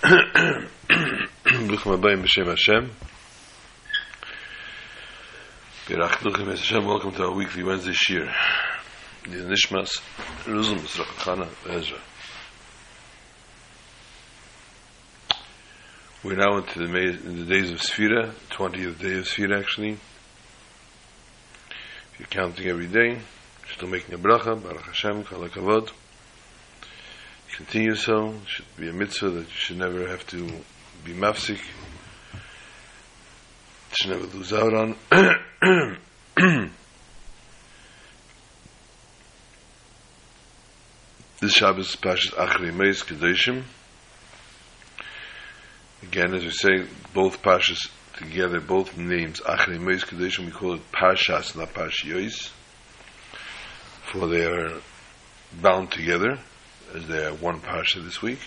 Bruchim Haba'im B'Shem Hashem. Yerach Duchim Es Hashem, welcome to our weekly Wednesday Shir. The Nishmas, Ruzum, Zrach Chana, Ezra. We're now into the, ma- in the days of Sfira, 20th day of Sfira actually. If you're counting every day, still making a bracha, Baruch Hashem, Kol HaKavod. Continue so, should be a mitzvah that you should never have to be mafsik. Should never lose out on. this Shabbos Pashas Achrei Meis Kedoshim. Again, as we say, both Pashas together, both names, Achrei Meis Kedoshim, we call it Pashas, not Pashiyos, for they are bound together, as they are one Pasha this week.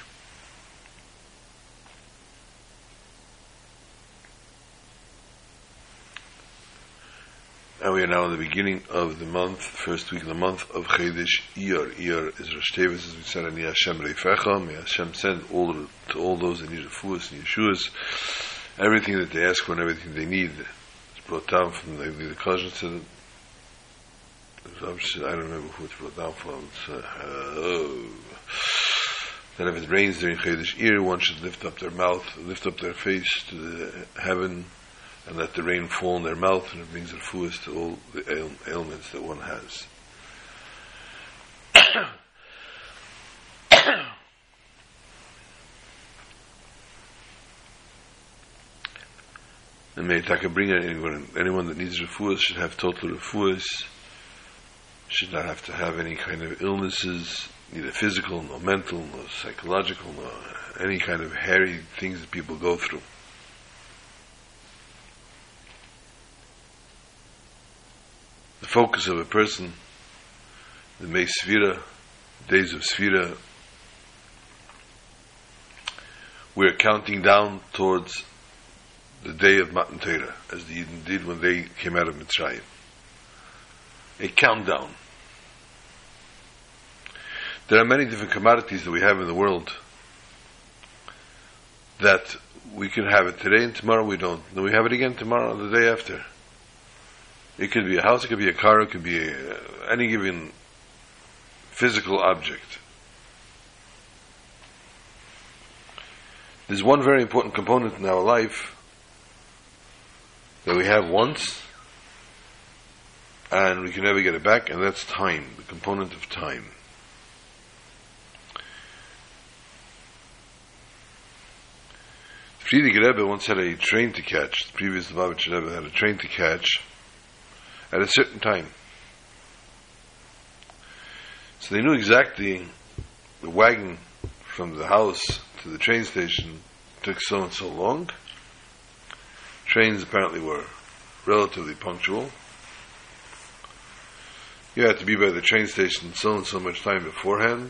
And we are now in the beginning of the month, first week of the month of Chedesh Iyar. Iyar is Rosh Tevis, as we said, and Hashem Reifecha. May Hashem send all to all those that need Refuas and Yeshuas, everything that they ask for and everything they need. It's brought down from the, the Kajjan said, I don't remember who it's brought down from. It's, uh, oh. That if it rains during Chedesh Iyar, one should lift up their mouth, lift up their face to the heaven, and let the rain fall in their mouth, and it brings fullest to all the ail- ailments that one has. and may Taka bring anyone, anyone that needs refuahs should have total refuahs, should not have to have any kind of illnesses, neither physical, nor mental, nor psychological, nor any kind of hairy things that people go through. the focus of a person, the May days of Sfira, we're counting down towards the day of Matan Torah, as the Yidden did when they came out of Mitzrayim. A countdown. There are many different commodities that we have in the world that we can have it today and tomorrow we don't. Then we have it again tomorrow and the day after. It could be a house, it could be a car, it could be a, any given physical object. There's one very important component in our life that we have once and we can never get it back, and that's time, the component of time. Frierdiker Rebbe once had a train to catch. The previous Lubavitch Rebbe had a train to catch at a certain time. So they knew exactly the wagon from the house to the train station took so and so long. Trains apparently were relatively punctual. You had to be by the train station so and so much time beforehand,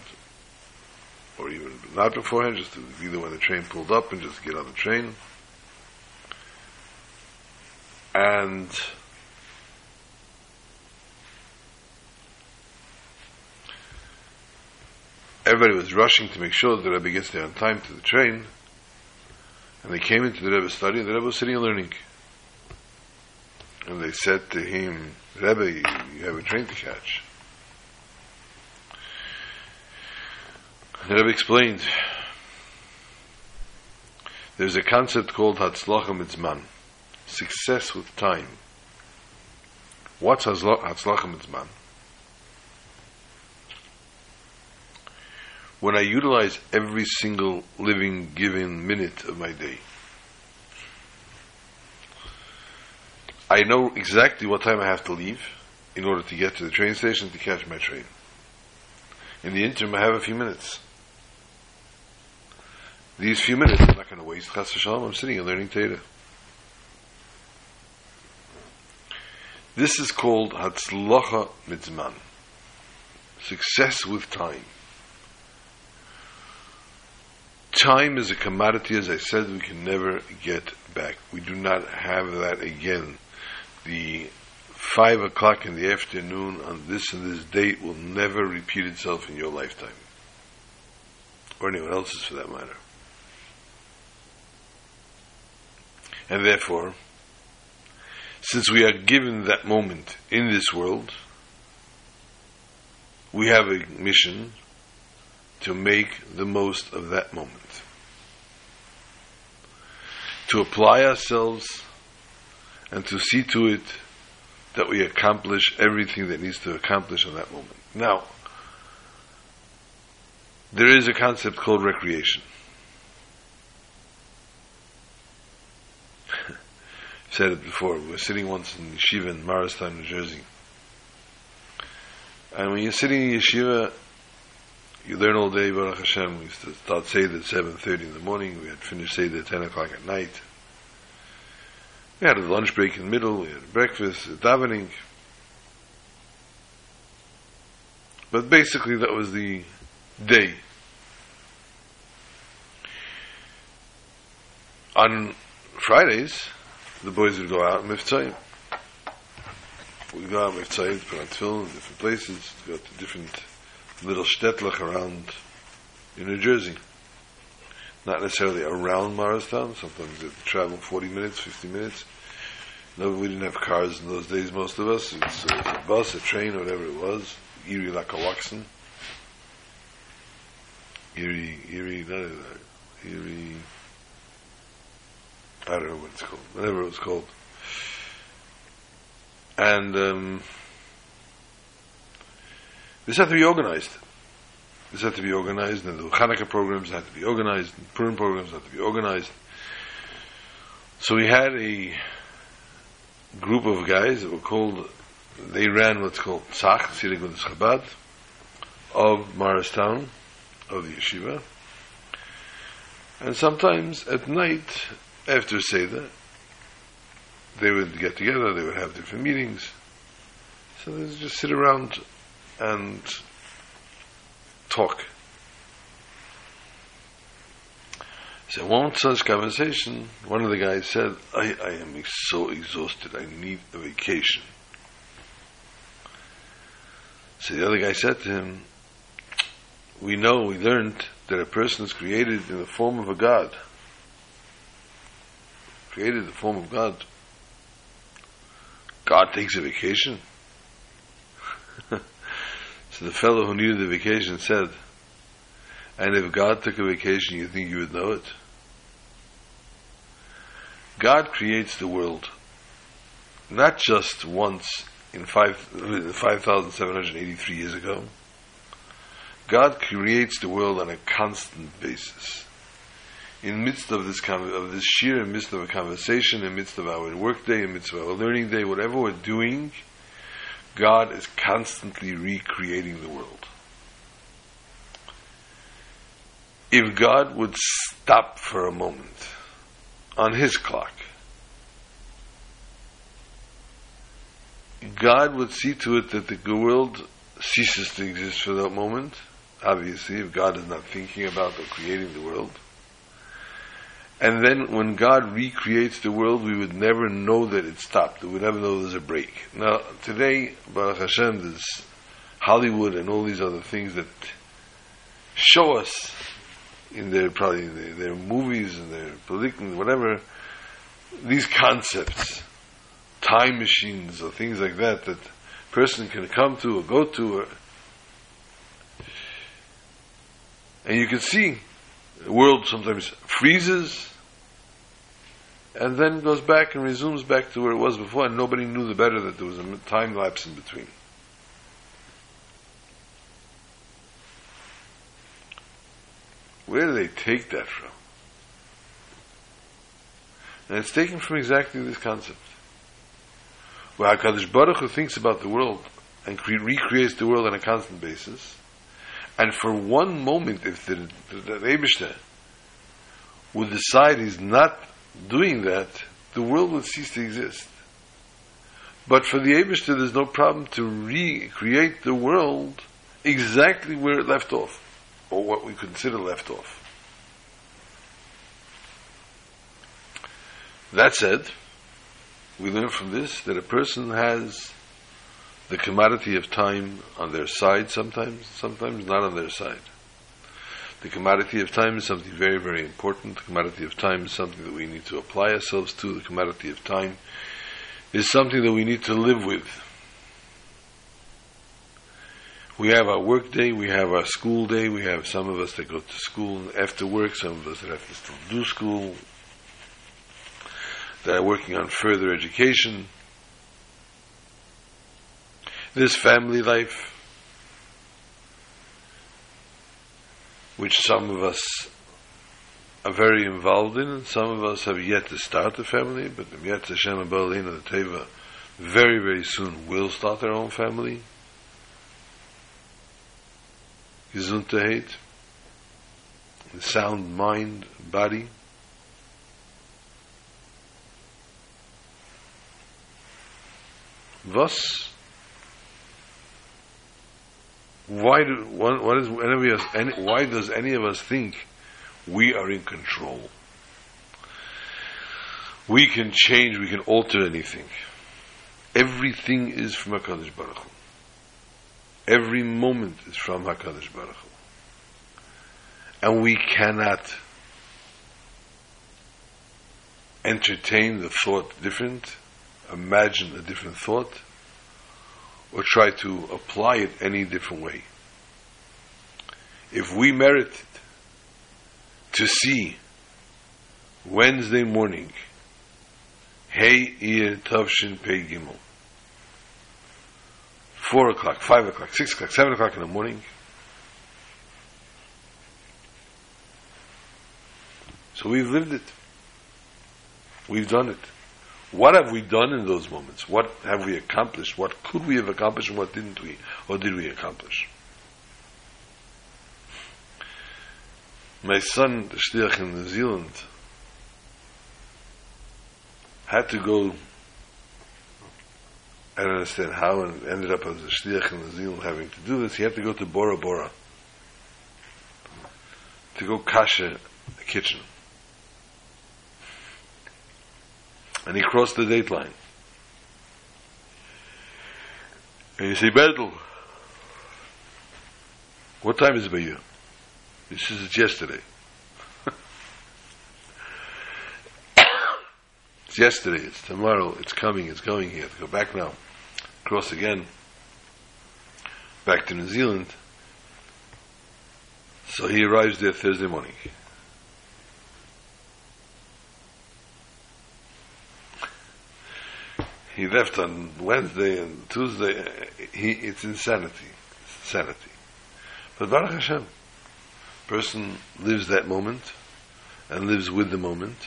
or even not beforehand, just either when the train pulled up and just get on the train. And everybody was rushing to make sure that the Rebbe gets there on time to the train. And they came into the Rebbe's study, and the Rebbe was sitting and learning. And they said to him, Rebbe, you, have a train to catch. The Rebbe explained, there's a concept called Hatzlacha Mit Zman, success with time. What's Hatzlacha Mit Zman? when I utilize every single living given minute of my day. I know exactly what time I have to leave in order to get to the train station to catch my train. In the interim, I have a few minutes. These few minutes, I'm not going to waste. Chas v'shalom, I'm sitting and learning Torah. This is called Hatzlacha Mit Zman. Success with time. Time is a commodity, as I said, we can never get back. We do not have that again. The five o'clock in the afternoon on this and this date will never repeat itself in your lifetime. Or anyone else's for that matter. And therefore, since we are given that moment in this world, we have a mission to make the most of that moment. To apply ourselves and to see to it that we accomplish everything that needs to accomplish in that moment. Now, there is a concept called recreation. Said it before. We were sitting once in yeshiva in Morristown, New Jersey. And when you're sitting in yeshiva, you learn all day, Baruch Hashem. We used to start Seder at 7.30 in the morning. We had finished Seder at 10 o'clock at night. We had a lunch break in the middle. We had breakfast, davening. But basically, that was the day. On Fridays, the boys would go out in Mivtzayim. We'd go out in Mivtzayim to put on tefillin in different places, to go to different little shtetlich around in New Jersey. Not necessarily around Morristown. Sometimes they travel 40 minutes, 50 minutes. No, we didn't have cars in those days, most of us. It's, uh, a bus, a train, whatever it was. Erie Lackawanna. Erie, Erie, not Erie, I don't know what it's called, whatever it was called. And um, this had to be organized. This had to be organized, and the Hanukkah programs had to be organized, and Purim programs had to be organized. So we had a group of guys that were called, they ran what's called Tzach, Sirigud Chabad, of Morristown, of the yeshiva. And sometimes at night, after Seder, they would get together, they would have different meetings. So they would just sit around and talk. So one such conversation, one of the guys said, I, I am so exhausted, I need a vacation. So the other guy said to him, we know, we learned that a person is created in the form of a God. Created the form of God. God takes a vacation. so the fellow who needed the vacation said, and if God took a vacation, you think you would know it? God creates the world not just once in 5,783 5, years ago. God creates the world on a constant basis. In midst of this of this sheer, in midst of a conversation, in midst of our workday, in midst of our learning day, whatever we're doing, God is constantly recreating the world. If God would stop for a moment on his clock, God would see to it that the world ceases to exist for that moment obviously, if God is not thinking about or creating the world. And then when God recreates the world, we would never know that it stopped. We would never know there's a break. Now, today, Baruch Hashem, there's Hollywood and all these other things that show us in their probably in their, their movies and their political whatever these concepts, time machines or things like that that a person can come to or go to or And you can see the world sometimes freezes and then goes back and resumes back to where it was before, and nobody knew the better that there was a time lapse in between. Where do they take that from? And it's taken from exactly this concept. Where HaKadosh Baruch Hu thinks about the world and recreates the world on a constant basis, and for one moment, if the, the, would decide he's not doing that, the world would cease to exist. But for the Abishter, there's no problem to recreate the world exactly where it left off, or what we consider left off. That said, we learn from this that a person has the commodity of time on their side sometimes, sometimes not on their side. The commodity of time is something very, very important. The commodity of time is something that we need to apply ourselves to. The commodity of time is something that we need to live with. We have our work day, we have our school day, we have some of us that go to school after work, some of us that have to still do school, that are working on further education. This family life, which some of us are very involved in, and some of us have yet to start a family, but yet Hashem and the Teva very, very soon will start their own family. Gesundheit, the sound mind, body. Was? Why do what, what is any of us? Any, why does any of us think we are in control? We can change. We can alter anything. Everything is from Hakadosh Baruch Hu. Every moment is from HaKadosh Baruch Hu. And we cannot entertain the thought different, imagine a different thought, or try to apply it any different way. If we merited to see Wednesday morning, Hey Iyar Tavshin Pei Gimel, four o'clock, five o'clock, six o'clock, seven o'clock in the morning. So we've lived it. We've done it. What have we done in those moments? What have we accomplished? What could we have accomplished and what didn't we? Or did we accomplish? My son, the Shliach in New Zealand, had to go I don't understand how and ended up as a shliach in New Zealand having to do this. He had to go to Bora Bora to go kasher a kitchen. And he crossed the date line. And you say, Bedel, what time is it by you? This is yesterday. it's yesterday, it's tomorrow, it's coming, it's going. Have to go back now cross again back to New Zealand. So he arrives there Thursday morning. He left on Wednesday and Tuesday. Uh, he, it's insanity. It's insanity. But Baruch Hashem, person lives that moment and lives with the moment.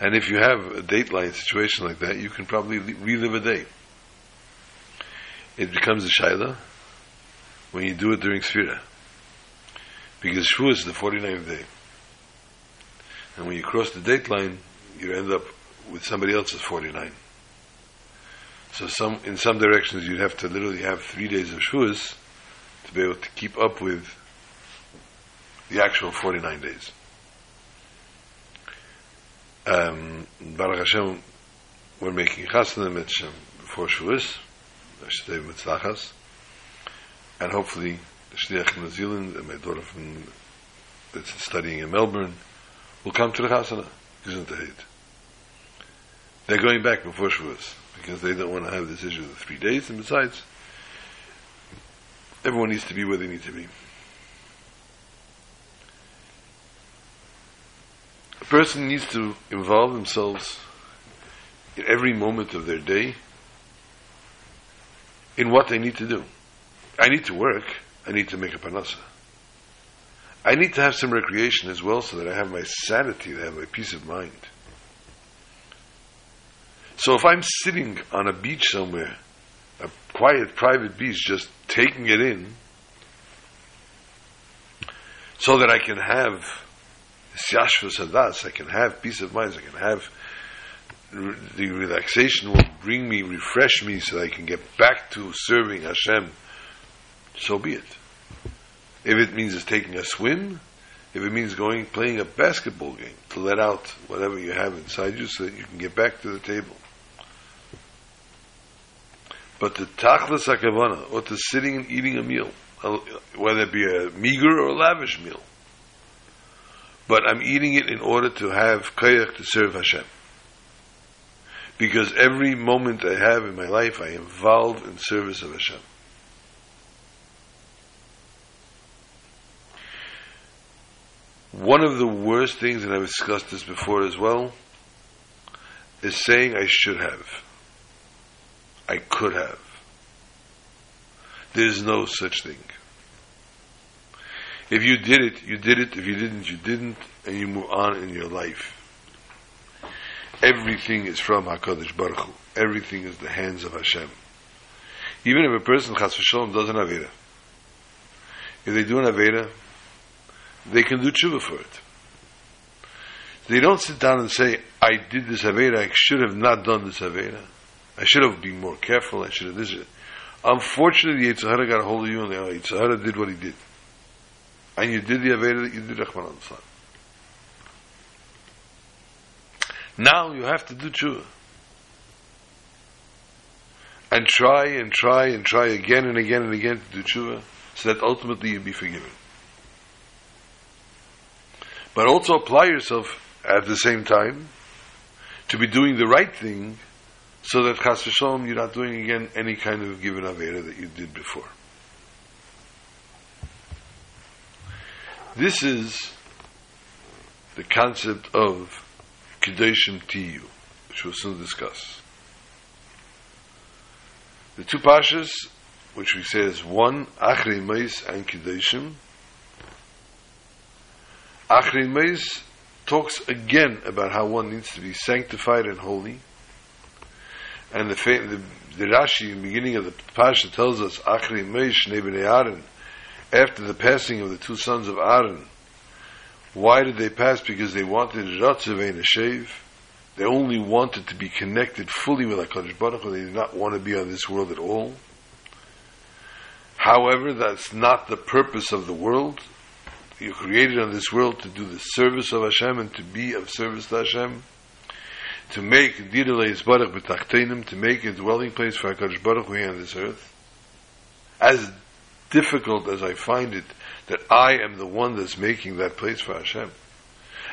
And if you have a dateline situation like that, you can probably relive a day it becomes a shaila when you do it during Sfira. Because Shavuos is the 49th day. And when you cross the date line, you end up with somebody else's 49. So some, in some directions you'd have to literally have three days of Shavuos to be able to keep up with the actual 49 days. Um, Baruch Hashem, we're making Chasna before Shavuos, Shtei Mitzlachas, and hopefully the Shliach in New Zealand and my daughter from that's studying in Melbourne will come to the Chasana, Gesundheit. They're going back before Shavuos because they don't want to have this issue of three days, and besides, everyone needs to be where they need to be. A person needs to involve themselves in every moment of their day in what they need to do. I need to work. I need to make a panasa. I need to have some recreation as well so that I have my sanity, that I have my peace of mind. So if I'm sitting on a beach somewhere, a quiet, private beach, just taking it in, so that I can have Syashva Sadas, I can have peace of mind, I can have the relaxation will bring me, refresh me so I can get back to serving Hashem, so be it. If it means it's taking a swim, if it means going, playing a basketball game to let out whatever you have inside you so that you can get back to the table. But the tachlis hakavana, or to sitting and eating a meal, whether it be a meager or a lavish meal, but I'm eating it in order to have koyach to serve Hashem. Because every moment I have in my life, I involve in service of Hashem. One of the worst things, and I've discussed this before as well, is saying I should have. I could have. There's no such thing. If you did it, you did it. If you didn't, you didn't, and you move on in your life. Everything is from Hakadosh Baruch Hu. Everything is the hands of Hashem. Even if a person Chas v'Shalom does an avera, if they do an avera, they can do tshuva for it. They don't sit down and say, "I did this avera. I should have not done this avera. I should have been more careful. I should have this." Unfortunately, the Yetzer Hara got a hold of you, and the Yetzer Hara did what he did, and you did the avera that you did, Rahman al Now you have to do tshuva. And try and try and try again and again and again to do tshuva, so that ultimately you'll be forgiven. But also apply yourself at the same time to be doing the right thing so that chas v'shalom you're not doing again any kind of given avera that you did before. This is the concept of Kedoshim Tiyu, which we'll soon discuss. The two pashas, which we say is one, Achrei Meis and Kedoshim. Achrei Meis talks again about how one needs to be sanctified and holy. And the, the, the Rashi in the beginning of the Pasha tells us, Achrei Meis Shnei B'nei Aaron, after the passing of the two sons of Aaron, why did they pass? Because they wanted Ratzav and shave. They only wanted to be connected fully with HaKadosh Baruch Hu. They did not want to be on this world at all. However, that's not the purpose of the world. You're created on this world to do the service of Hashem and to be of service to Hashem. To make Direle Baruch B'tachtenim, to make a dwelling place for HaKadosh Baruch Hu on this earth. As difficult as I find it that I am the one that's making that place for Hashem.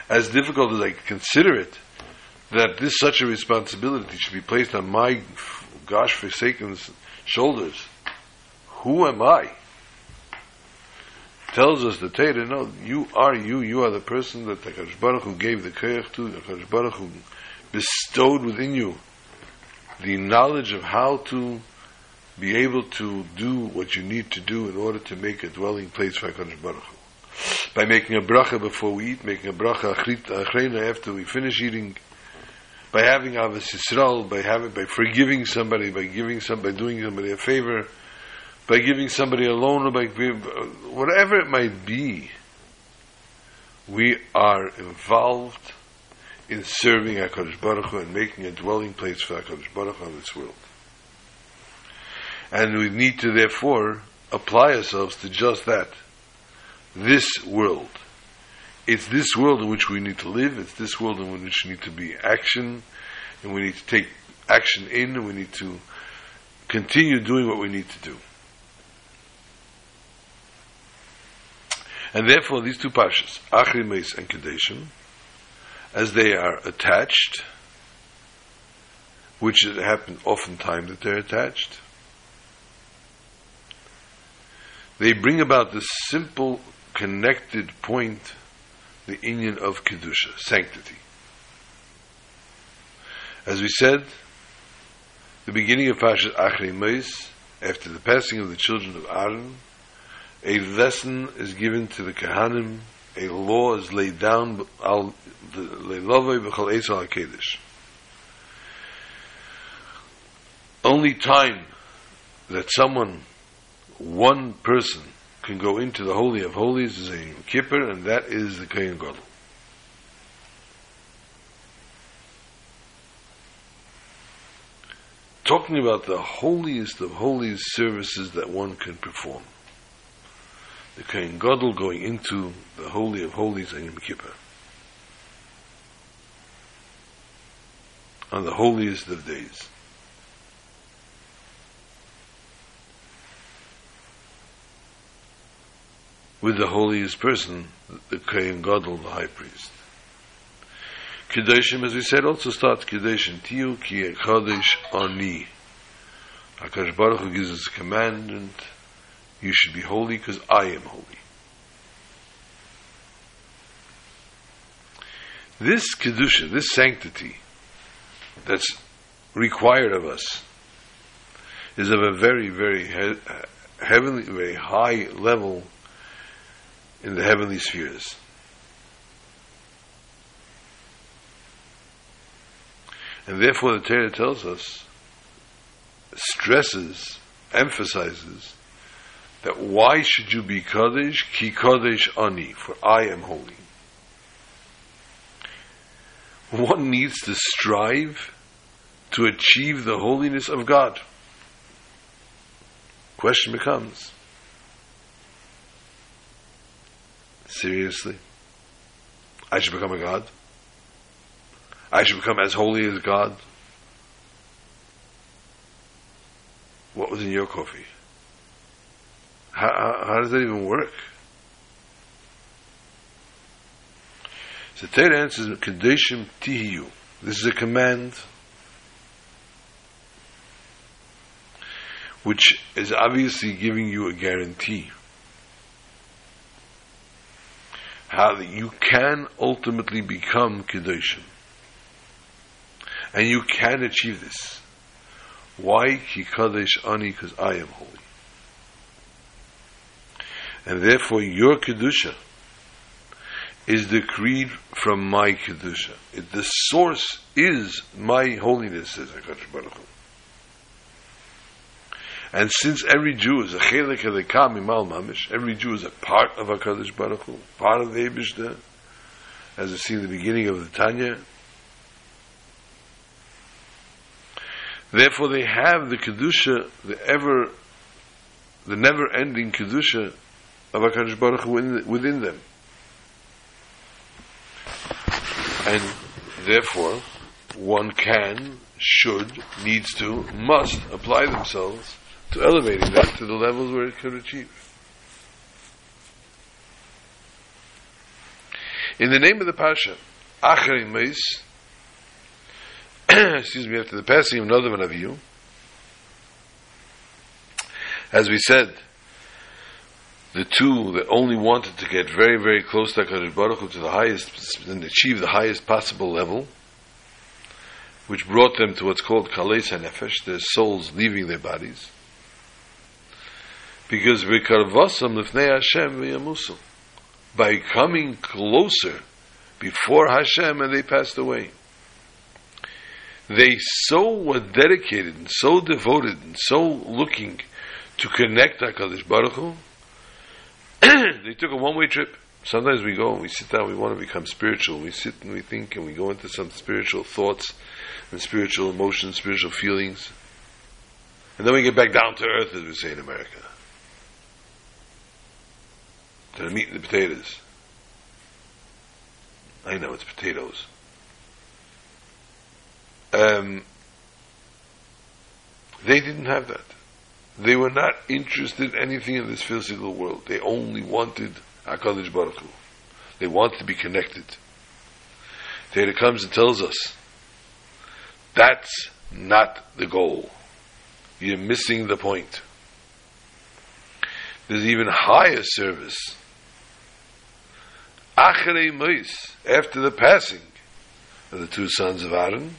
As difficult as I consider it, that this such a responsibility should be placed on my gosh forsaken shoulders. Who am I? Tells us the Torah, no, you are you, you are the person that the Baruch Hu gave the Koyach to, the Baruch Hu bestowed within you the knowledge of how to be able to do what you need to do in order to make a dwelling place for HaKadosh Baruch Hu. By making a bracha before we eat, making a bracha achrena after we finish eating, by having Ahavas Yisrael, by having, by forgiving somebody, by giving some, by doing somebody a favor, by giving somebody a loan, or by whatever it might be, we are involved in serving HaKadosh Baruch Hu and making a dwelling place for HaKadosh Baruch Hu on this world. And we need to therefore apply ourselves to just that. This world. It's this world in which we need to live, it's this world in which we need to be action, and we need to take action in, and we need to continue doing what we need to do. And therefore, these two pashas, Achri Meis and Kadeshim, as they are attached, which happens oftentimes that they're attached, they bring about the simple connected point, the union of Kedusha, sanctity. As we said, the beginning of Pashat Achrei Meis, after the passing of the children of Aaron, a lesson is given to the Kahanim, a law is laid down Leilavoi b'chol Esau HaKedesh. Only time that someone one person can go into the Holy of Holies is a Kippur, and that is the Kohen Gadol. Talking about the holiest of holiest services that one can perform. The Kohen Gadol going into the Holy of Holies and Kippur. On the holiest of days. with the holiest person, the Kohen Gadol, the high priest. Kedoshim, as we said, also starts Kedoshim. Tiyu ki Kodesh ani. HaKadosh Baruch Hu gives us a commandment, you should be holy because I am holy. This Kedusha, this sanctity that's required of us is of a very, very he- uh, heavenly, very high level in the heavenly spheres. And therefore the Torah tells us, stresses, emphasizes, that why should you be Kaddish? Ki Kaddish Ani, for I am holy. One needs to strive to achieve the holiness of God. Question becomes, seriously? I should become a God? I should become as holy as God? What was in your coffee? How, how, how does that even work? So Torah answers, Kadeshim Tihiyu. This is a command which is obviously giving you a guarantee how that you can ultimately become Kedoshim. And you can achieve this. Why? Ki Kadesh Ani, because I am holy. And therefore your Kedusha is decreed from my Kedusha. It, the source is my holiness, says HaKadosh Baruch Hu. And since every Jew is a chelik elikam imal mamish, every Jew is a part of HaKadosh Baruch Hu, part of the Ebishter, as we see in the beginning of the Tanya, Therefore, they have the kedusha, the ever, the never-ending kedusha of Hakadosh Baruch Hu within, within them, and therefore, one can, should, needs to, must apply themselves to elevating that to the levels where it could achieve. In the name of the Pasha, Acharim Meis, excuse me, after the passing of Nadav and Avihu, as we said, the two that only wanted to get very, very close to HaKadosh Baruch Hu, to the highest, and achieve the highest possible level, which brought them to what's called Kales HaNefesh, their souls leaving their bodies, because V'karvasam Lifnei Hashem V'yamusam, by coming closer before Hashem and they passed away. They so were dedicated and so devoted and so looking to connect HaKadosh Baruch Hu, they took a one-way trip. Sometimes we go and we sit down, we want to become spiritual. We sit and we think and we go into some spiritual thoughts and spiritual emotions, spiritual feelings. And then we get back down to earth, as we say in America. To the meat and the potatoes. I know it's potatoes um, they didn't have that. They were not interested in anything in this physical world. They only wanted HaKadosh Baruch Hu. They wanted to be connected. Torah comes and tells us, that's not the goal. You're missing the point. There's even higher service. Achrei Mois, after the passing of the two sons of Aaron,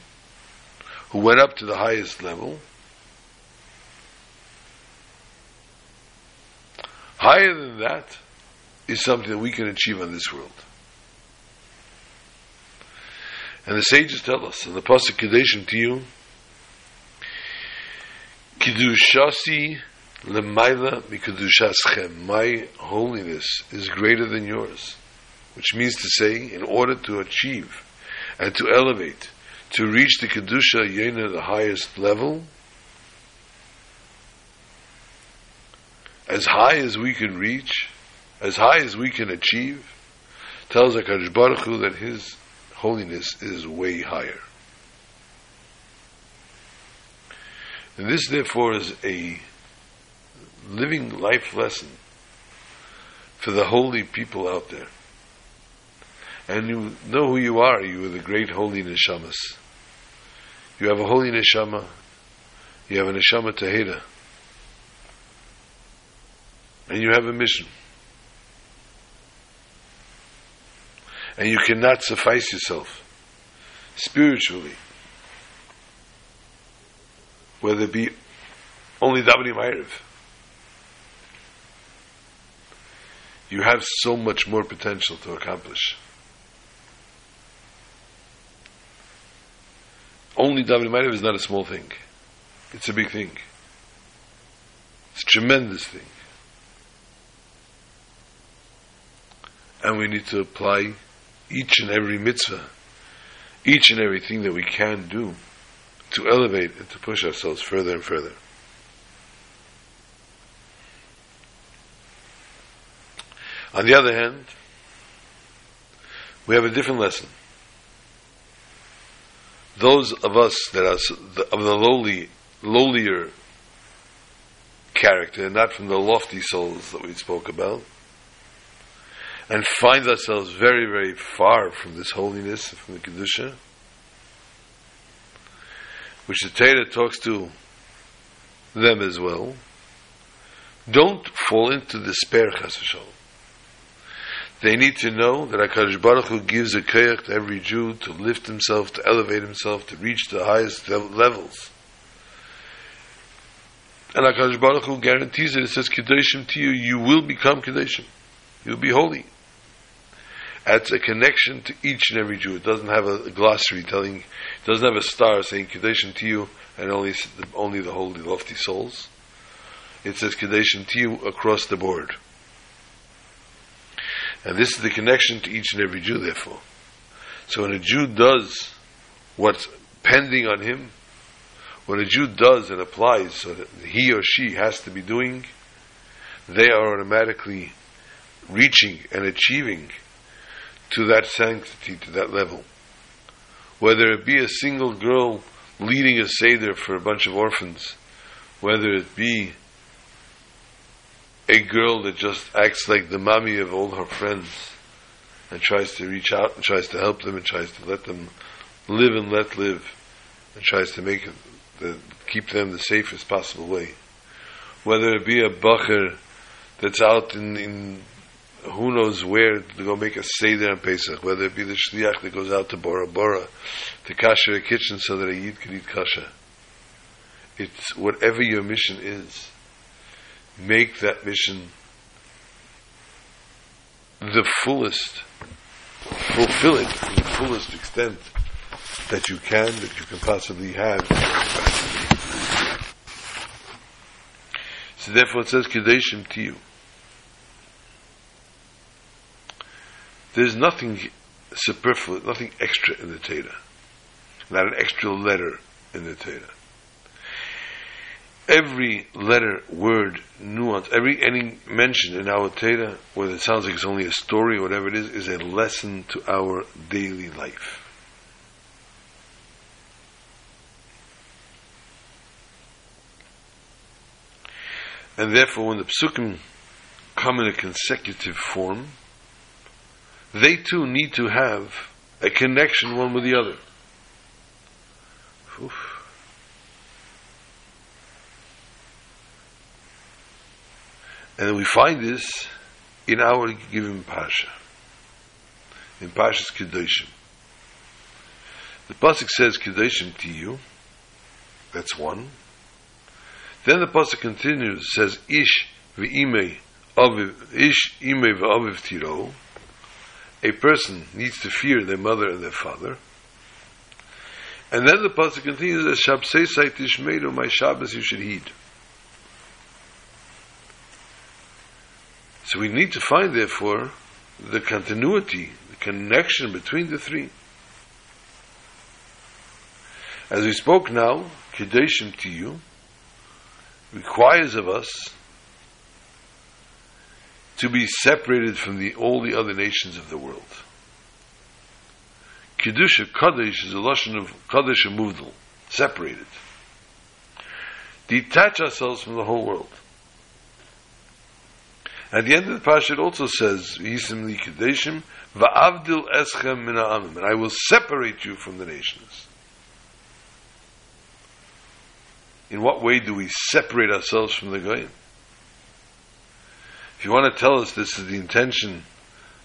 who went up to the highest level, higher than that is something that we can achieve on this world. And the sages tell us in the Pasuk Kadeshim to you, Kiddushasi lemaila mikadushaschem. My holiness is greater than yours. Which means to say, in order to achieve and to elevate to reach the Kedusha Yena, the highest level, as high as we can reach, as high as we can achieve, tells HaKadosh Baruch Hu that His holiness is way higher. And this, therefore, is a living life lesson for the holy people out there. And you know who you are. You are the great holy neshamas. You have a holy neshama. You have a neshama tehera. And you have a mission. And you cannot suffice yourself spiritually, whether it be only Davening Ma'ariv. You have so much more potential to accomplish. Only Davening Ma'ariv is not a small thing. It's a big thing. It's a tremendous thing. And we need to apply each and every mitzvah, each and everything that we can do to elevate and to push ourselves further and further. On the other hand, we have a different lesson. Those of us that are of the lowly, lowlier character, not from the lofty souls that we spoke about, and find ourselves very, very far from this holiness, from the Kedusha, which the Torah talks to them as well, don't fall into despair, Chas They need to know that HaKadosh Baruch Hu gives a koyach to every Jew to lift himself, to elevate himself, to reach the highest levels. And HaKadosh Baruch Hu guarantees it. It says, Kedoshim to you, you will become Kedoshim. You'll be holy. That's a connection to each and every Jew. It doesn't have a, glossary telling, it doesn't have a star saying Kedoshim to you and only, only the holy, lofty souls. It says Kedoshim to you across the board. And this is the connection to each and every Jew, therefore. So when a Jew does what's pending on him, when a Jew does and applies so that he or she has to be doing, they are automatically reaching and achieving to that sanctity, to that level. Whether it be a single girl leading a Seder for a bunch of orphans, whether it be a girl that just acts like the mommy of all her friends and tries to reach out and tries to help them and tries to let them live and let live and tries to make it, the, keep them the safest possible way. Whether it be a bacher that's out in, in who knows where to go make a seder on Pesach, whether it be the shliach that goes out to Bora Bora to kasher a kitchen so that a yid can eat kasher. It's whatever your mission is, make that mission the fullest, fulfill it to the fullest extent that you can, that you can possibly have. So therefore it says Kedeshim to you. There's nothing superfluous, nothing extra in the Torah. Not an extra letter in the Torah. Every letter, word, nuance, every any mention in our Torah, whether it sounds like it's only a story or whatever it is, is a lesson to our daily life. And therefore, when the psukim come in a consecutive form, they too need to have a connection one with the other. Oof. And we find this in our given Pasha, in Pasha's Kedoshim. The Pasuk says Kedoshim to you, that's one. Then the Pasuk continues, says Ish v'imei aviv, Ish imei v'aviv tiro, a person needs to fear their mother and their father. And then the pasuk continues, "As shabsei tishmeru, my Shabbos you should heed." So we need to find, therefore, the continuity, the connection between the three. As we spoke now, Kedeshim to you requires of us to be separated from the, all the other nations of the world. Kedusha Kaddish is a lesson of Kaddish and separated. Detach ourselves from the whole world. At the end of the parsha, it also says, "Yisim li kadeshim va'avdil eschem min ha'amim," and I will separate you from the nations. In what way do we separate ourselves from the goyim? If you want to tell us this is the intention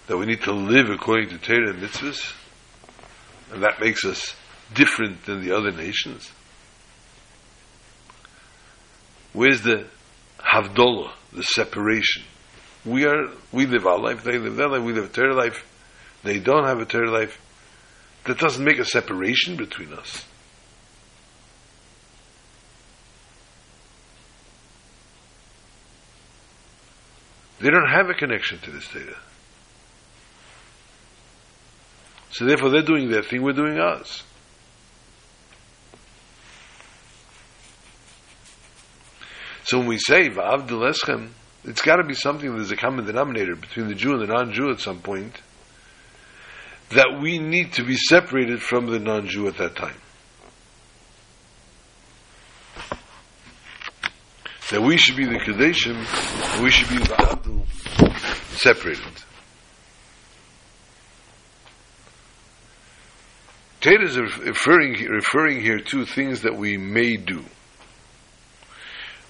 that we need to live according to Torah and mitzvahs, and that makes us different than the other nations, where's the havdolah, the separation? We are, we live our life, they live their life, we live a Torah life, they don't have a Torah life. That doesn't make a separation between us. They don't have a connection to this data. So therefore they're doing their thing, we're doing ours. So when we say Va'avdil Eschem, it's got to be something there's a common denominator between the Jew and the non-Jew at some point that we need to be separated from the non-Jew at that time. That we should be the Kedoshim, we should be the Abdul separated. Tate is referring, referring here to things that we may do.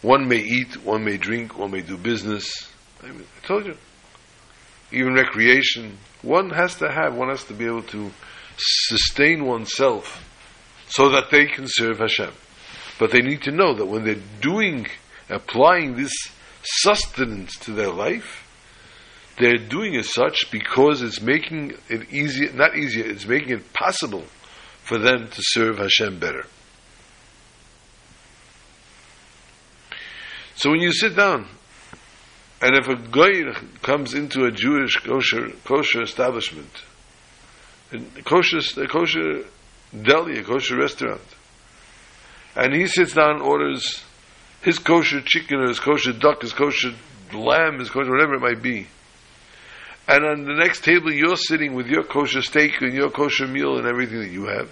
One may eat, one may drink, one may do business. I, mean, I told you. Even recreation. One has to have, one has to be able to sustain oneself so that they can serve Hashem. But they need to know that when they're doing, applying this sustenance to their life, they're doing it such because it's making it easier, not easier, it's making it possible for them to serve Hashem better. So when you sit down, and if a goy comes into a Jewish kosher kosher establishment, a kosher a kosher deli, a kosher restaurant, and he sits down and orders his kosher chicken or his kosher duck, his kosher lamb, his kosher whatever it might be, and on the next table you're sitting with your kosher steak and your kosher meal and everything that you have.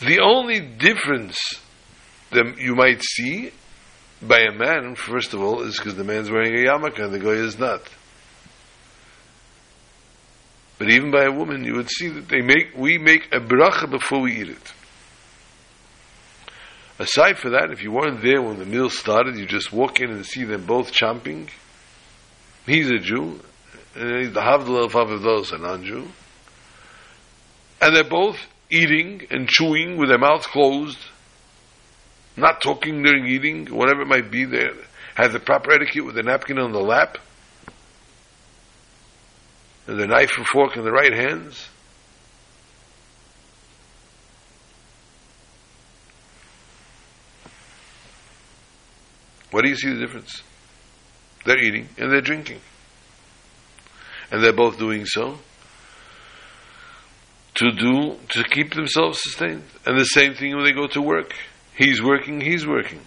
The only difference that you might see by a man, first of all, is because the man's wearing a yarmulke and the guy is not. But even by a woman, you would see that they make we make a bracha before we eat it. Aside for that, if you weren't there when the meal started, you just walk in and see them both chomping. He's a Jew, and the Havdalah of those a non-Jew, and they're both eating and chewing with their mouths closed not talking during eating, whatever it might be, there has the proper etiquette with the napkin on the lap, and the knife and fork in the right hands. What do you see the difference? They're eating and they're drinking. And they're both doing so to do to keep themselves sustained. And the same thing when they go to work. He's working, he's working.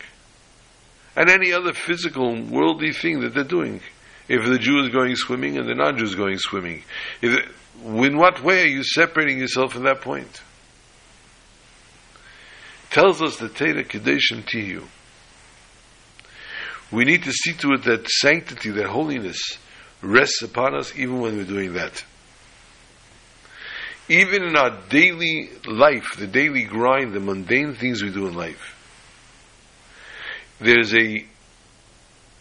And any other physical, worldly thing that they're doing. If the Jew is going swimming and the non Jew is going swimming. If, in what way are you separating yourself from that point? Tells us the Teda Kedoshim Tihu. We need to see to it that sanctity, that holiness, rests upon us even when we're doing that even in our daily life, the daily grind, the mundane things we do in life, there's a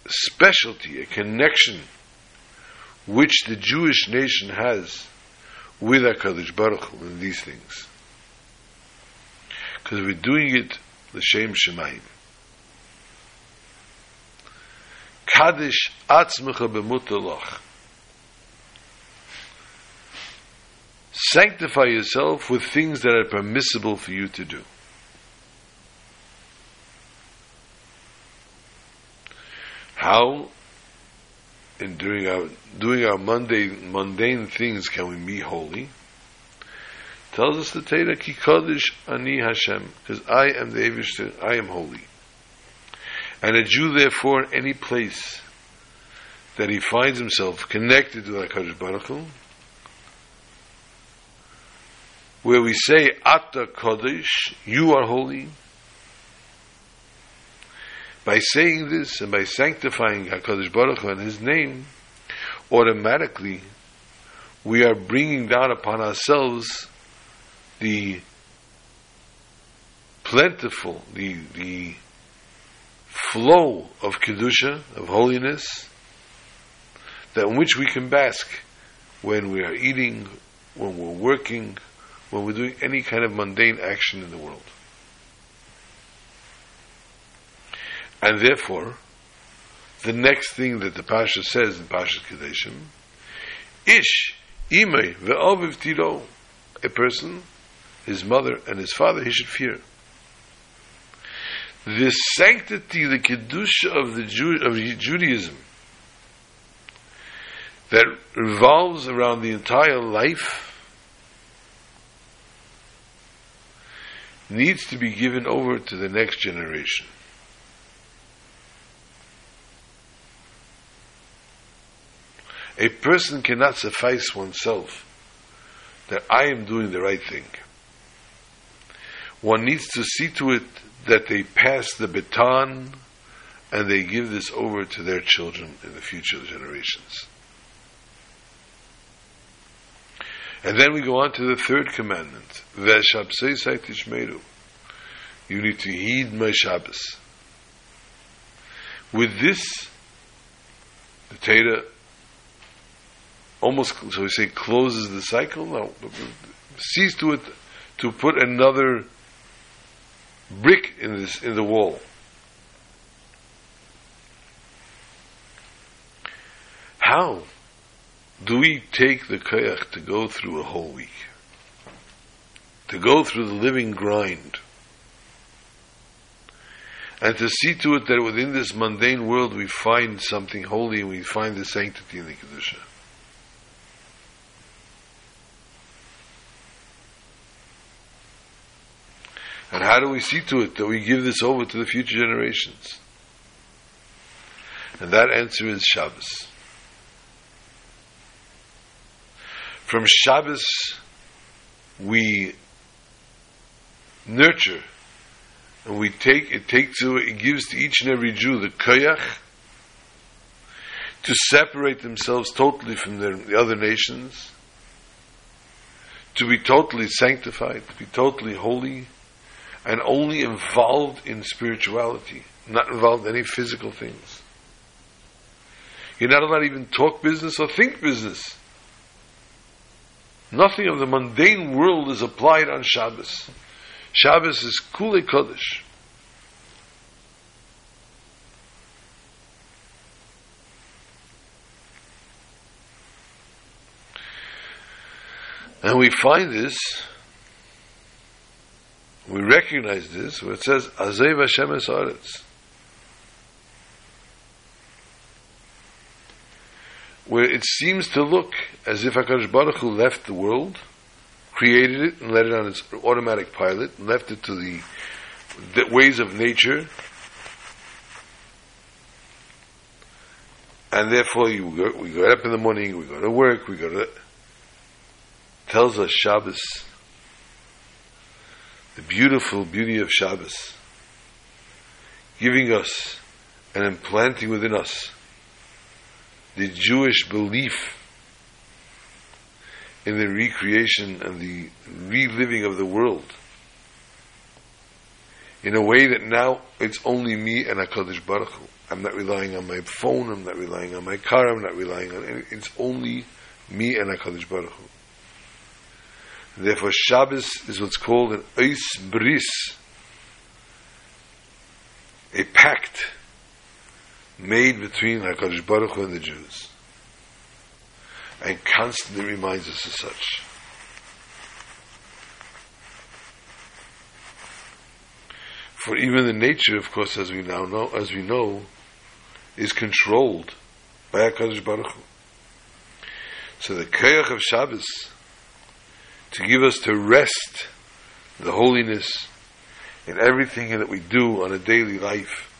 specialty, a connection which the Jewish nation has with HaKadosh Baruch Hu in these things. Because we're doing it l'shem Shemaim. Kaddish atzmecha b'mutalach. Sanctify yourself with things that are permissible for you to do. How, in doing our doing our mundane mundane things, can we be holy? Tells us the Torah, Ki Kodesh Ani Hashem, because I am the Avishter, I am holy. And a Jew, therefore, in any place that he finds himself connected to HaKadosh Baruch Hu, where we say Atta Kodesh, you are holy. By saying this and by sanctifying HaKadosh Baruch Hu and His name, automatically we are bringing down upon ourselves the plentiful, the, the flow of Kedusha, of holiness, that in which we can bask when we are eating, when we're working, when we're doing any kind of mundane action in the world. And therefore, the next thing that the Pasha says in Pasha Kedoshim, Ish, Imei, Ve'oviv Tiro, a person, his mother and his father, he should fear. The sanctity, the Kedusha of, the Jew, of Judaism, that revolves around the entire life, needs to be given over to the next generation. A person cannot suffice oneself that I am doing the right thing. One needs to see to it that they pass the baton and they give this over to their children in the future generations. And then we go on to the third commandment. You need to heed my Shabbos. With this, the Torah almost, so we say, closes the cycle. No, sees to it to put another brick in this in the wall. How do we take the koyach to go through a whole week? To go through the living grind? And to see to it that within this mundane world we find something holy and we find the sanctity in the Kedusha. And how do we see to it that we give this over to the future generations? And that answer is Shabbos. From Shabbos, we nurture and we take it takes it gives to each and every Jew the koyach to separate themselves totally from their, the other nations, to be totally sanctified, to be totally holy, and only involved in spirituality, not involved in any physical things. You're not allowed to even talk business or think business. Nothing of the mundane world is applied on Shabbos. Shabbos is Kule Kodesh. And we find this we recognize this where it says Azev Hashem es Aretz. Where it seems to look as if HaKadosh Baruch Hu left the world, created it and let it on its automatic pilot, and left it to the, the ways of nature, and therefore you go, we get up in the morning, we go to work, we go to tells us Shabbos the beautiful beauty of Shabbos, giving us and implanting within us the Jewish belief in the recreation and the reliving of the world in a way that now it's only me and HaKadosh Baruch Hu. I'm not relying on my phone, I'm not relying on my car, I'm not relying on anything. It's only me and HaKadosh Baruch Hu. Therefore, Shabbos is what's called an Eis Bris, a pact made between HaKadosh Baruch Hu and the Jews, and constantly reminds us of such. For even the nature, of course, as we now know, as we know, is controlled by HaKadosh Baruch Hu. So the Koyach of Shabbos to give us to rest the holiness in everything that we do on a daily life.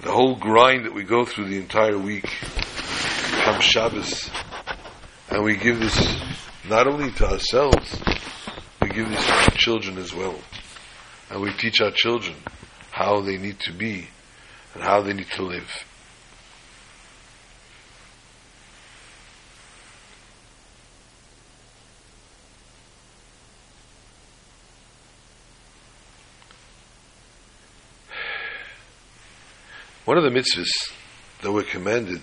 The whole grind that we go through the entire week comes Shabbos. And we give this not only to ourselves, we give this to our children as well. And we teach our children how they need to be and how they need to live. One of the mitzvahs that were commanded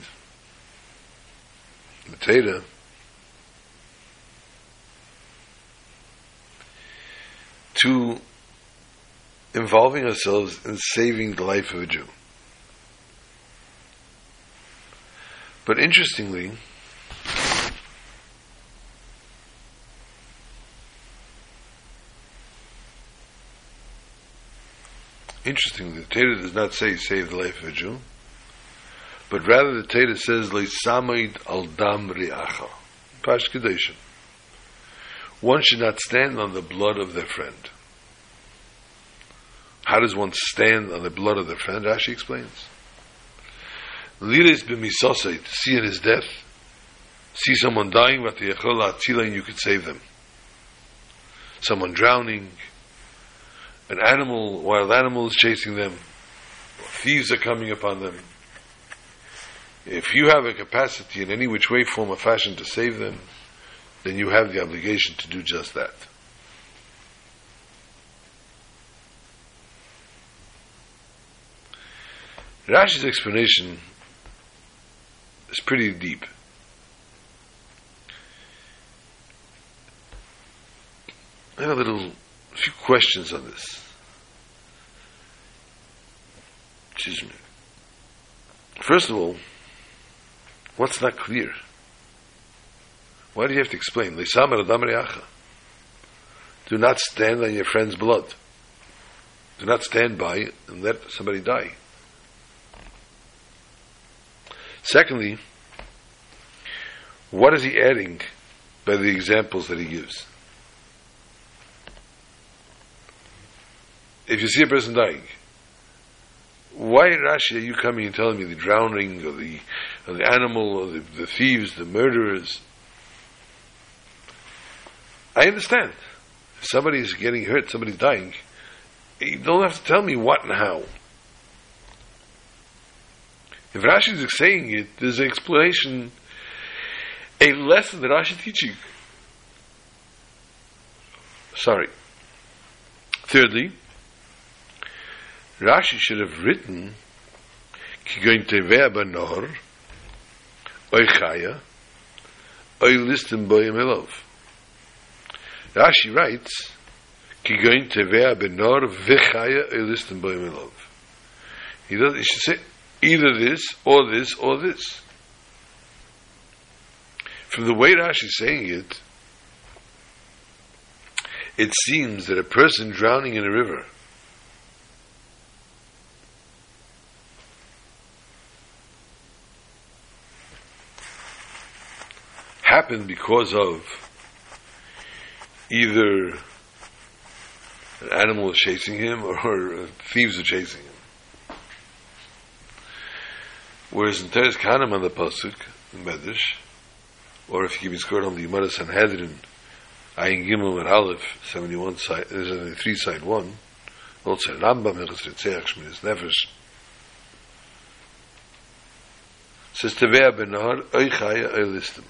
the Torah to involving ourselves in saving the life of a Jew. But interestingly, interestingly, the Torah does not say save the life of a Jew, but rather the Torah says leisamaid al dam riacha, pash kedushin. One should not stand on the blood of their friend. How does one stand on the blood of their friend? Rashi explains. Liris b'misosei, to see in his death, see someone dying, but the and you could save them. Someone drowning, an animal, wild animal is chasing them, thieves are coming upon them. If you have a capacity in any which way, form, or fashion to save them, then you have the obligation to do just that. Rashi's explanation is pretty deep. A little, a few questions on this. Excuse me. First of all, what's not clear? Why do you have to explain? Do not stand on your friend's blood. Do not stand by and let somebody die. Secondly, what is he adding by the examples that he gives? If you see a person dying, why, Rashi, are you coming and telling me the drowning or the, or the animal or the, the thieves, the murderers? I understand. If somebody's getting hurt, somebody's dying, you don't have to tell me what and how. If Rashi is saying it, there's an explanation, a lesson that Rashi is teaching. Sorry. Thirdly, Rashi should have written Kigoin Tevea Banor Oy Chaya Oy Listim Boyim Elov. Rashi writes Kigoin Tevea Banor Vechaya Oy Listim Boyim Elov. He does. He should say either this or this or this. From the way Rashi is saying it, it seems that a person drowning in a river happened because of either an animal is chasing him or thieves are chasing him. Whereas in Toras Kohanim on the Pasuk, in Medrash, or if you give me scored on the Gemara Sanhedrin, Ayin Gimel and Aleph, 71 side, uh, only three side one, also Rambam, Hilchas Ritzeach, Shminis Nefesh, says Tevea ben Nahar, Oy Chaya, Oy Listim.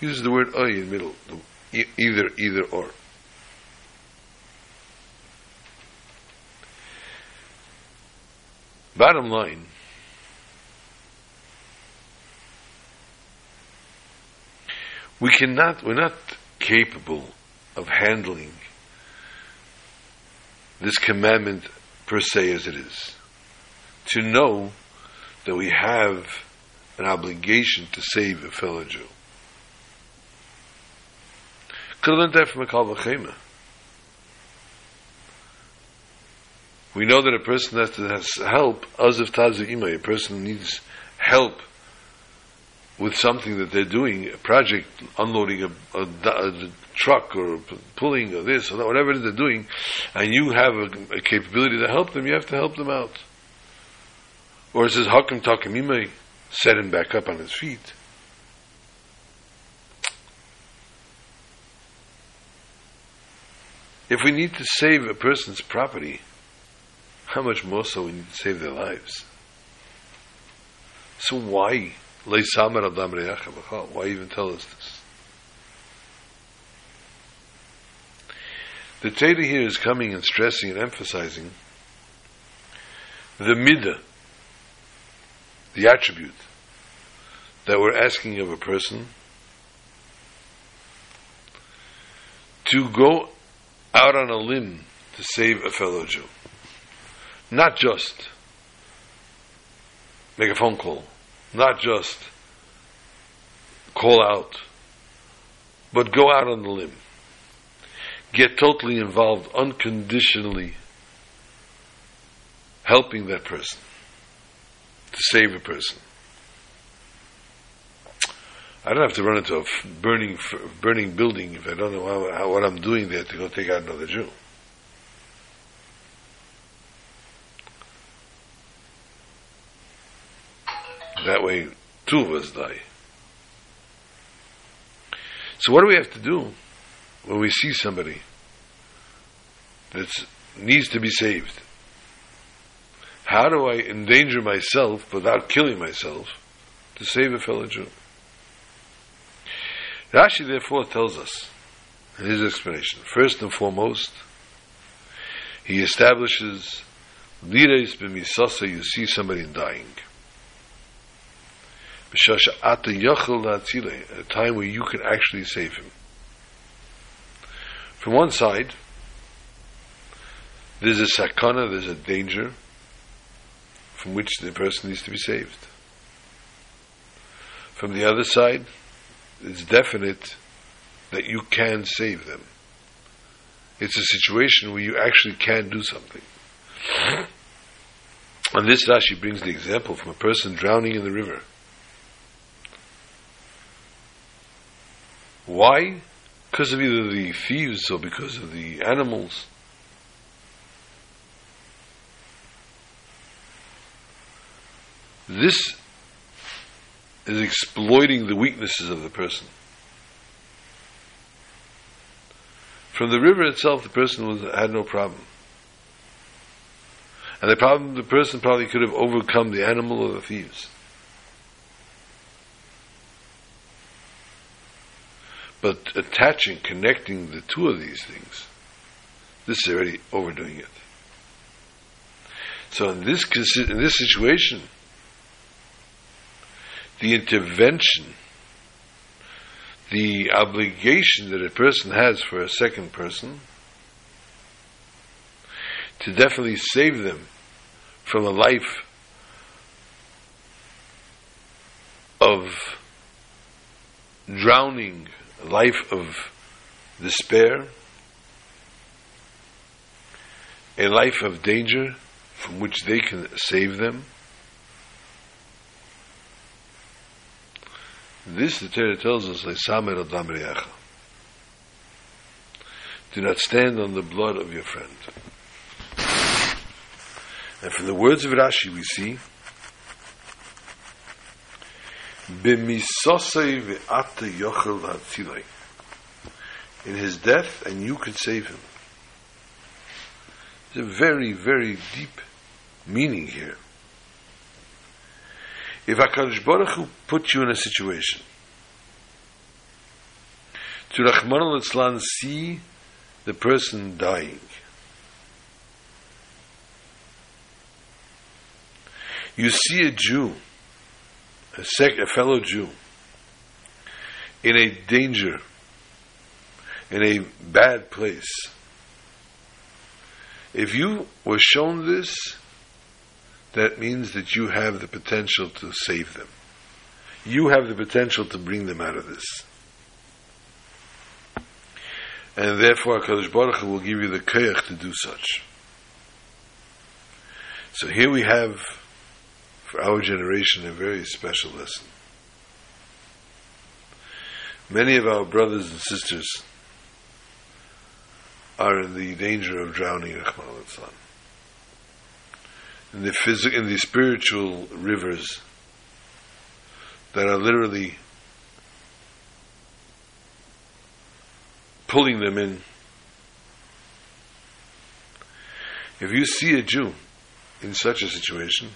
Uses the word Oy in the middle, either, either or. Bottom line, we cannot, we're not capable of handling this commandment per se as it is. To know that we have an obligation to save a fellow Jew. Could have that from a Kalvachema. We know that a person has to has help, as of Tazim a person needs help with something that they're doing, a project, unloading a, a, a truck or pulling or this or that, whatever it is they're doing, and you have a, a, capability to help them, you have to help them out. Or it says, Hakim Takim set him back up on his feet. If we need to save a person's property, how much more so we need to save their lives? So why? Why even tell us this? The Torah here is coming and stressing and emphasizing the midah, the attribute that we're asking of a person to go out on a limb to save a fellow Jew. Not just make a phone call, not just call out, but go out on the limb. Get totally involved, unconditionally helping that person to save a person. I don't have to run into a burning burning building if I don't know how, how, what I'm doing there to go take out another Jew. That way, two of us die. So, what do we have to do when we see somebody that needs to be saved? How do I endanger myself without killing myself to save a fellow Jew? Rashi therefore tells us in his explanation, first and foremost, he establishes Lireis b'misasa, you see somebody dying. "B'shasha At a time where you can actually save him. From one side, there's a sakana, there's a danger from which the person needs to be saved. From the other side, it's definite that you can save them. It's a situation where you actually can do something. And this Rashi brings the example from a person drowning in the river. Why? Because of either the thieves or because of the animals. This is exploiting the weaknesses of the person. From the river itself, the person was, had no problem. And the problem, the person probably could have overcome the animal or the thieves. But attaching, connecting the two of these things, this is already overdoing it. So in this in this situation, the intervention, the obligation that a person has for a second person to definitely save them from a life of drowning, a life of despair, a life of danger from which they can save them. This, the Torah tells us, Leisamer Adam Re'echa. Do not stand on the blood of your friend. And from the words of Rashi we see, yochel. In his death, and you could save him. There's a very, very deep meaning here if HaKadosh Baruch Hu put you in a situation to Rahman al see the person dying, you see a Jew, a, sec- a fellow Jew, in a danger, in a bad place. If you were shown this, that means that you have the potential to save them. You have the potential to bring them out of this. And therefore, HaKadosh Baruch Hu will give you the koyach to do such. So here we have, for our generation, a very special lesson. Many of our brothers and sisters are in the danger of drowning, Rahman in the physical, in the spiritual rivers that are literally pulling them in. If you see a Jew in such a situation,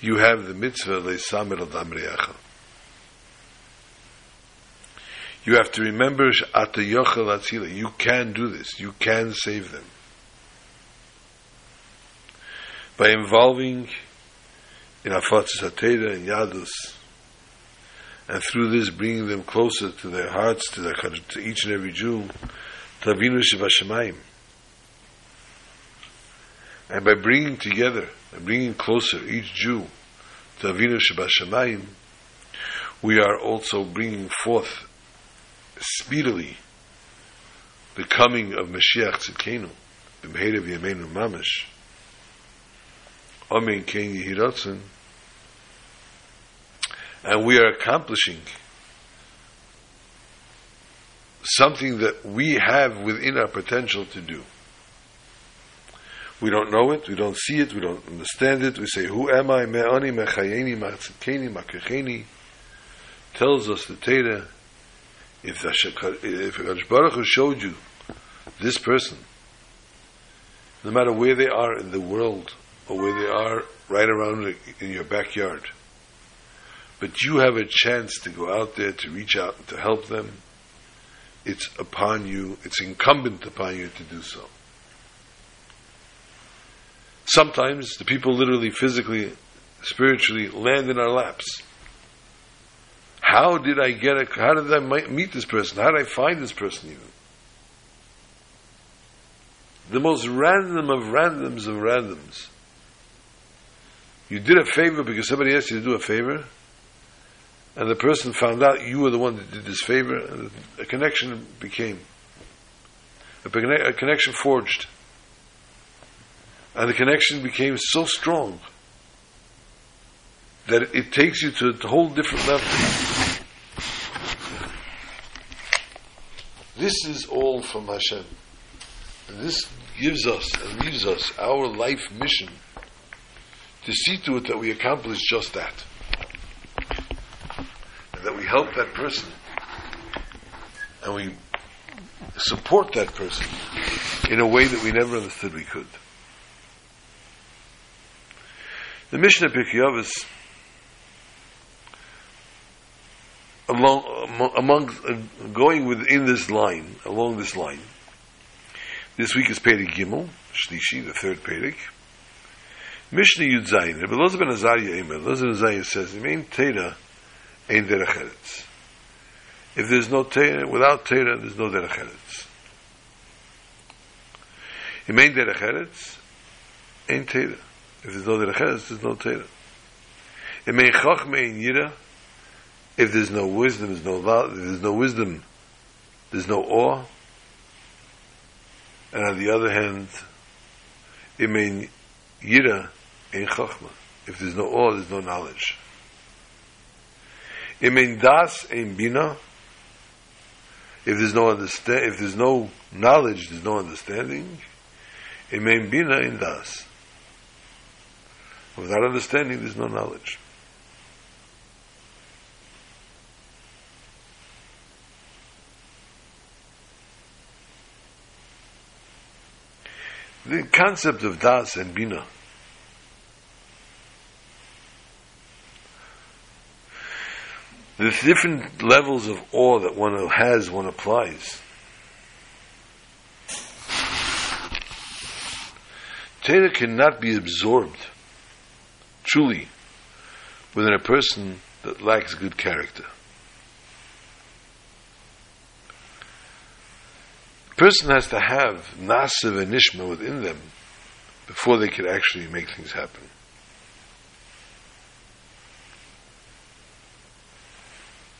you have the mitzvah leisamir al You have to remember You can do this. You can save them by involving in Afatzis HaTeira and Yadus, and through this bringing them closer to their hearts, to, their, to each and every Jew, Tavinu Shivashamayim. And by bringing together, by bringing closer each Jew to Avinu Shebashamayim, we are also bringing forth speedily the coming of Mashiach Tzidkenu, B'mheirav Yameinu Mamash, Amen Ken Yehiratzen, and we are accomplishing something that we have within our potential to do. We don't know it, we don't see it, we don't understand it. We say, Who am I? Me'ani, mechayeni, ma'atzikeni, ma'kecheni. Tells us the Torah, if, if Baruch Hu showed you this person, no matter where they are in the world, or where they are right around in your backyard, but you have a chance to go out there to reach out and to help them, it's upon you, it's incumbent upon you to do so. Sometimes the people literally, physically, spiritually land in our laps. How did I get it? How did I meet this person? How did I find this person even? The most random of randoms of randoms. You did a favor because somebody asked you to do a favor, and the person found out you were the one that did this favor, and a connection became, a connection forged. And the connection became so strong that it takes you to a whole different level. This is all from Hashem. And this gives us and leaves us our life mission to see to it that we accomplish just that. And that we help that person. And we support that person in a way that we never understood we could. The Mishnah Pirkei along among uh, going within this line, along this line. This week is Perik Gimel, Shlishi, the third Perik. Mishnah Yud Zayin. Rabbi Loza ben Azariah Emer. Loza ben Azariah says, "The main Teda ain't derech If there's no Teda, without Teda, there's no derech eretz. The main derech ain't Teda. If there's no Derecheres, there's no. It may Chachme in Yira, if there's no wisdom, there's no if there's no wisdom, there's no awe. And on the other hand, it may Yira in Chachma. If there's no awe, there's no knowledge. It may Das in Bina. If there's no understand, if there's no knowledge, there's no understanding. It may Bina in Das. Without understanding, there's no knowledge. The concept of Das and Bina the different levels of awe that one has, one applies. Torah cannot be absorbed truly within a person that lacks good character. A person has to have nasiv and nishma within them before they can actually make things happen.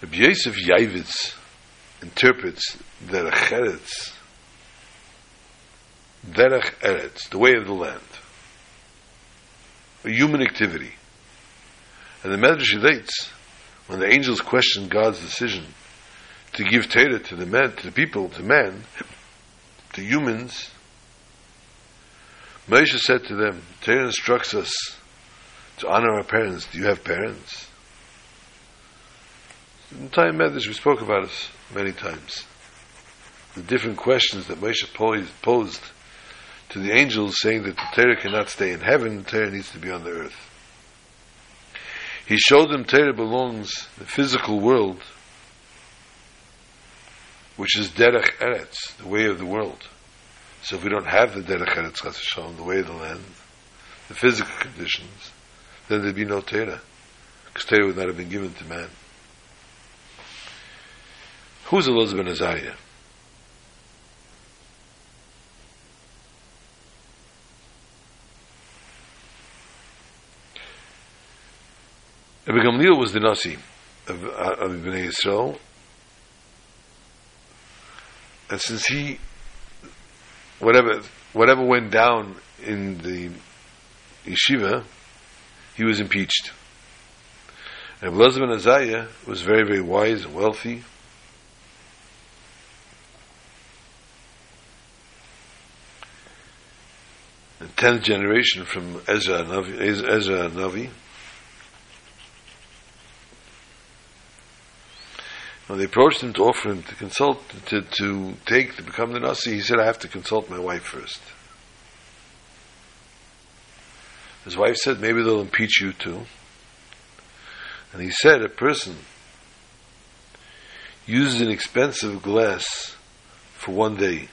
Rabbi Yosef Yavitz interprets Derech Eretz, Derech Eretz, the way of the land a human activity. And the Medrash relates when the angels questioned God's decision to give Torah to the men, to the people, to men, to humans, Moshe said to them, Torah instructs us to honor our parents. Do you have parents? In time Medrash, we spoke about this many times. The different questions that Moshe posed to the angels saying that the Torah cannot stay in heaven, the Torah needs to be on the earth. He showed them Torah belongs the physical world, which is Derech Eretz, the way of the world. So if we don't have the Derech Eretz Chasashon, the way of the land, the physical conditions, then there'd be no Torah, because Torah would not have been given to man. Who's Elazar ben Azariah? Rabbi Gamliel was the Nasi of, uh, of Bnei Yisrael. And since he, whatever, whatever went down in the yeshiva, he was impeached. And Elazar ben was very, very wise and wealthy. Tenth generation from Ezra Navi, Ezra Navi. When they approached him to offer him to consult, to, to take, to become the Nasi, he said, I have to consult my wife first. His wife said, maybe they'll impeach you too. And he said, a person uses an expensive glass for one day,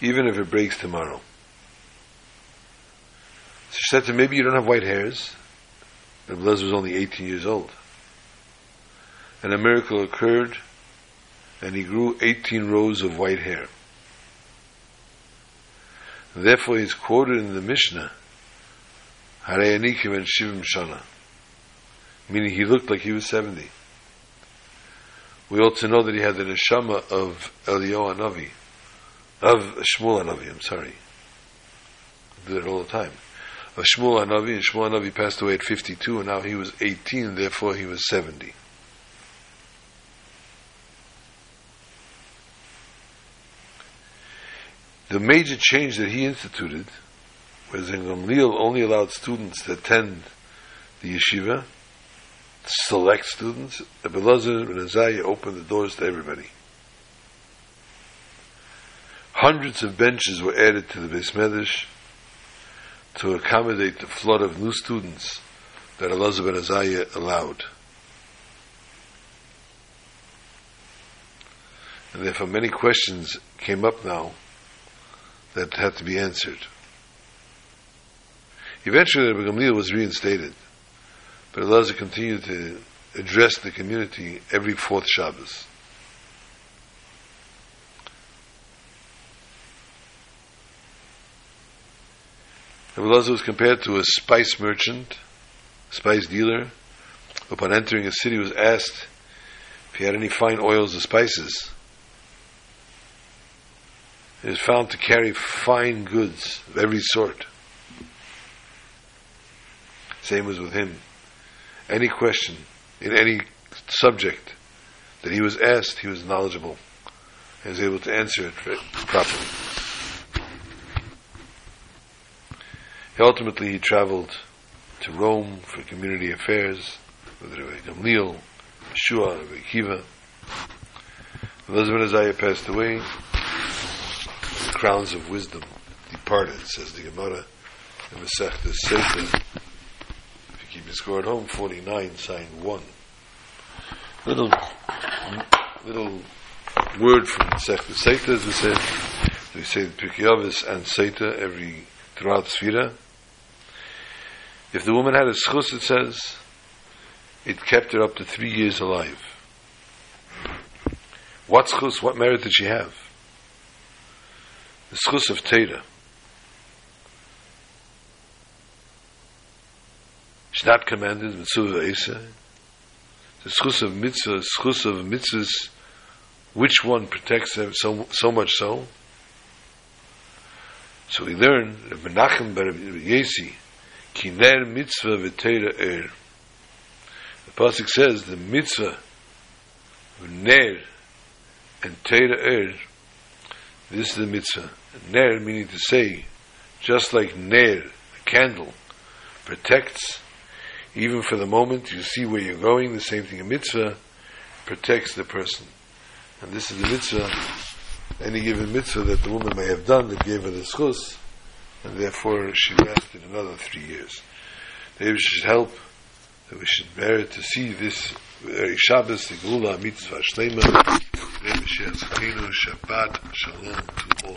even if it breaks tomorrow. She said to him, maybe you don't have white hairs. But Blaise was only 18 years old and a miracle occurred, and he grew 18 rows of white hair. Therefore, he's quoted in the Mishnah, Harayanikim and Shivim Shana, meaning he looked like he was 70. We also know that he had the neshama of Eliyahu Navi, of Shmuel Navi, I'm sorry. I do it all the time. Shmuel Navi, and Shmuel Navi passed away at 52, and now he was 18, therefore he was 70. The major change that he instituted was in Gamliel only allowed students to attend the yeshiva, select students. Abelazar and Azariah opened the doors to everybody. Hundreds of benches were added to the Beis Medrash to accommodate the flood of new students that Elazar ben Azariah allowed. And therefore many questions came up now that had to be answered. Eventually, Rabbi Gamliel was reinstated, but Elazar continued to address the community every fourth Shabbos. Rabbi Elazar was compared to a spice merchant, spice dealer. Upon entering a city, was asked if he had any fine oils or spices He was found to carry fine goods of every sort. Same was with him. Any question in any subject that he was asked, he was knowledgeable and was able to answer it properly. Ultimately, he traveled to Rome for community affairs with Rabbi Gamliel, Yeshua, Rabbi Kiva. Elizabeth Isaiah passed away The crowns of wisdom departed, says the Gemara in Masechta Sefer. If you keep your score at home, 49, sign 1. Little, little word from Masechta Sefer, as we said. We say the Pirkei and Sefer every, throughout Sfira. If the woman had a schus, it says, it kept her up to three years alive. What schus, what merit did she have? the schus of Teda. It's not commanded, mitzvah Esa. The schus of mitzvah, schus of mitzvahs, which one protects them so, so much so? So we learn, Menachem bar Yesi, kiner mitzvah v'teira er. The Pasuk says, the mitzvah, of ner, and teira er, this is the mitzvah. Ner meaning to say, just like Ner, a candle, protects, even for the moment you see where you're going, the same thing a mitzvah protects the person. And this is the mitzvah any given mitzvah that the woman may have done that gave her the schus, and therefore she lasted another three years. Maybe should help that we should merit to see this very Shabbos, the Gula, Mitzvah, Shlema, Rebbe Shabbat, Shalom to all.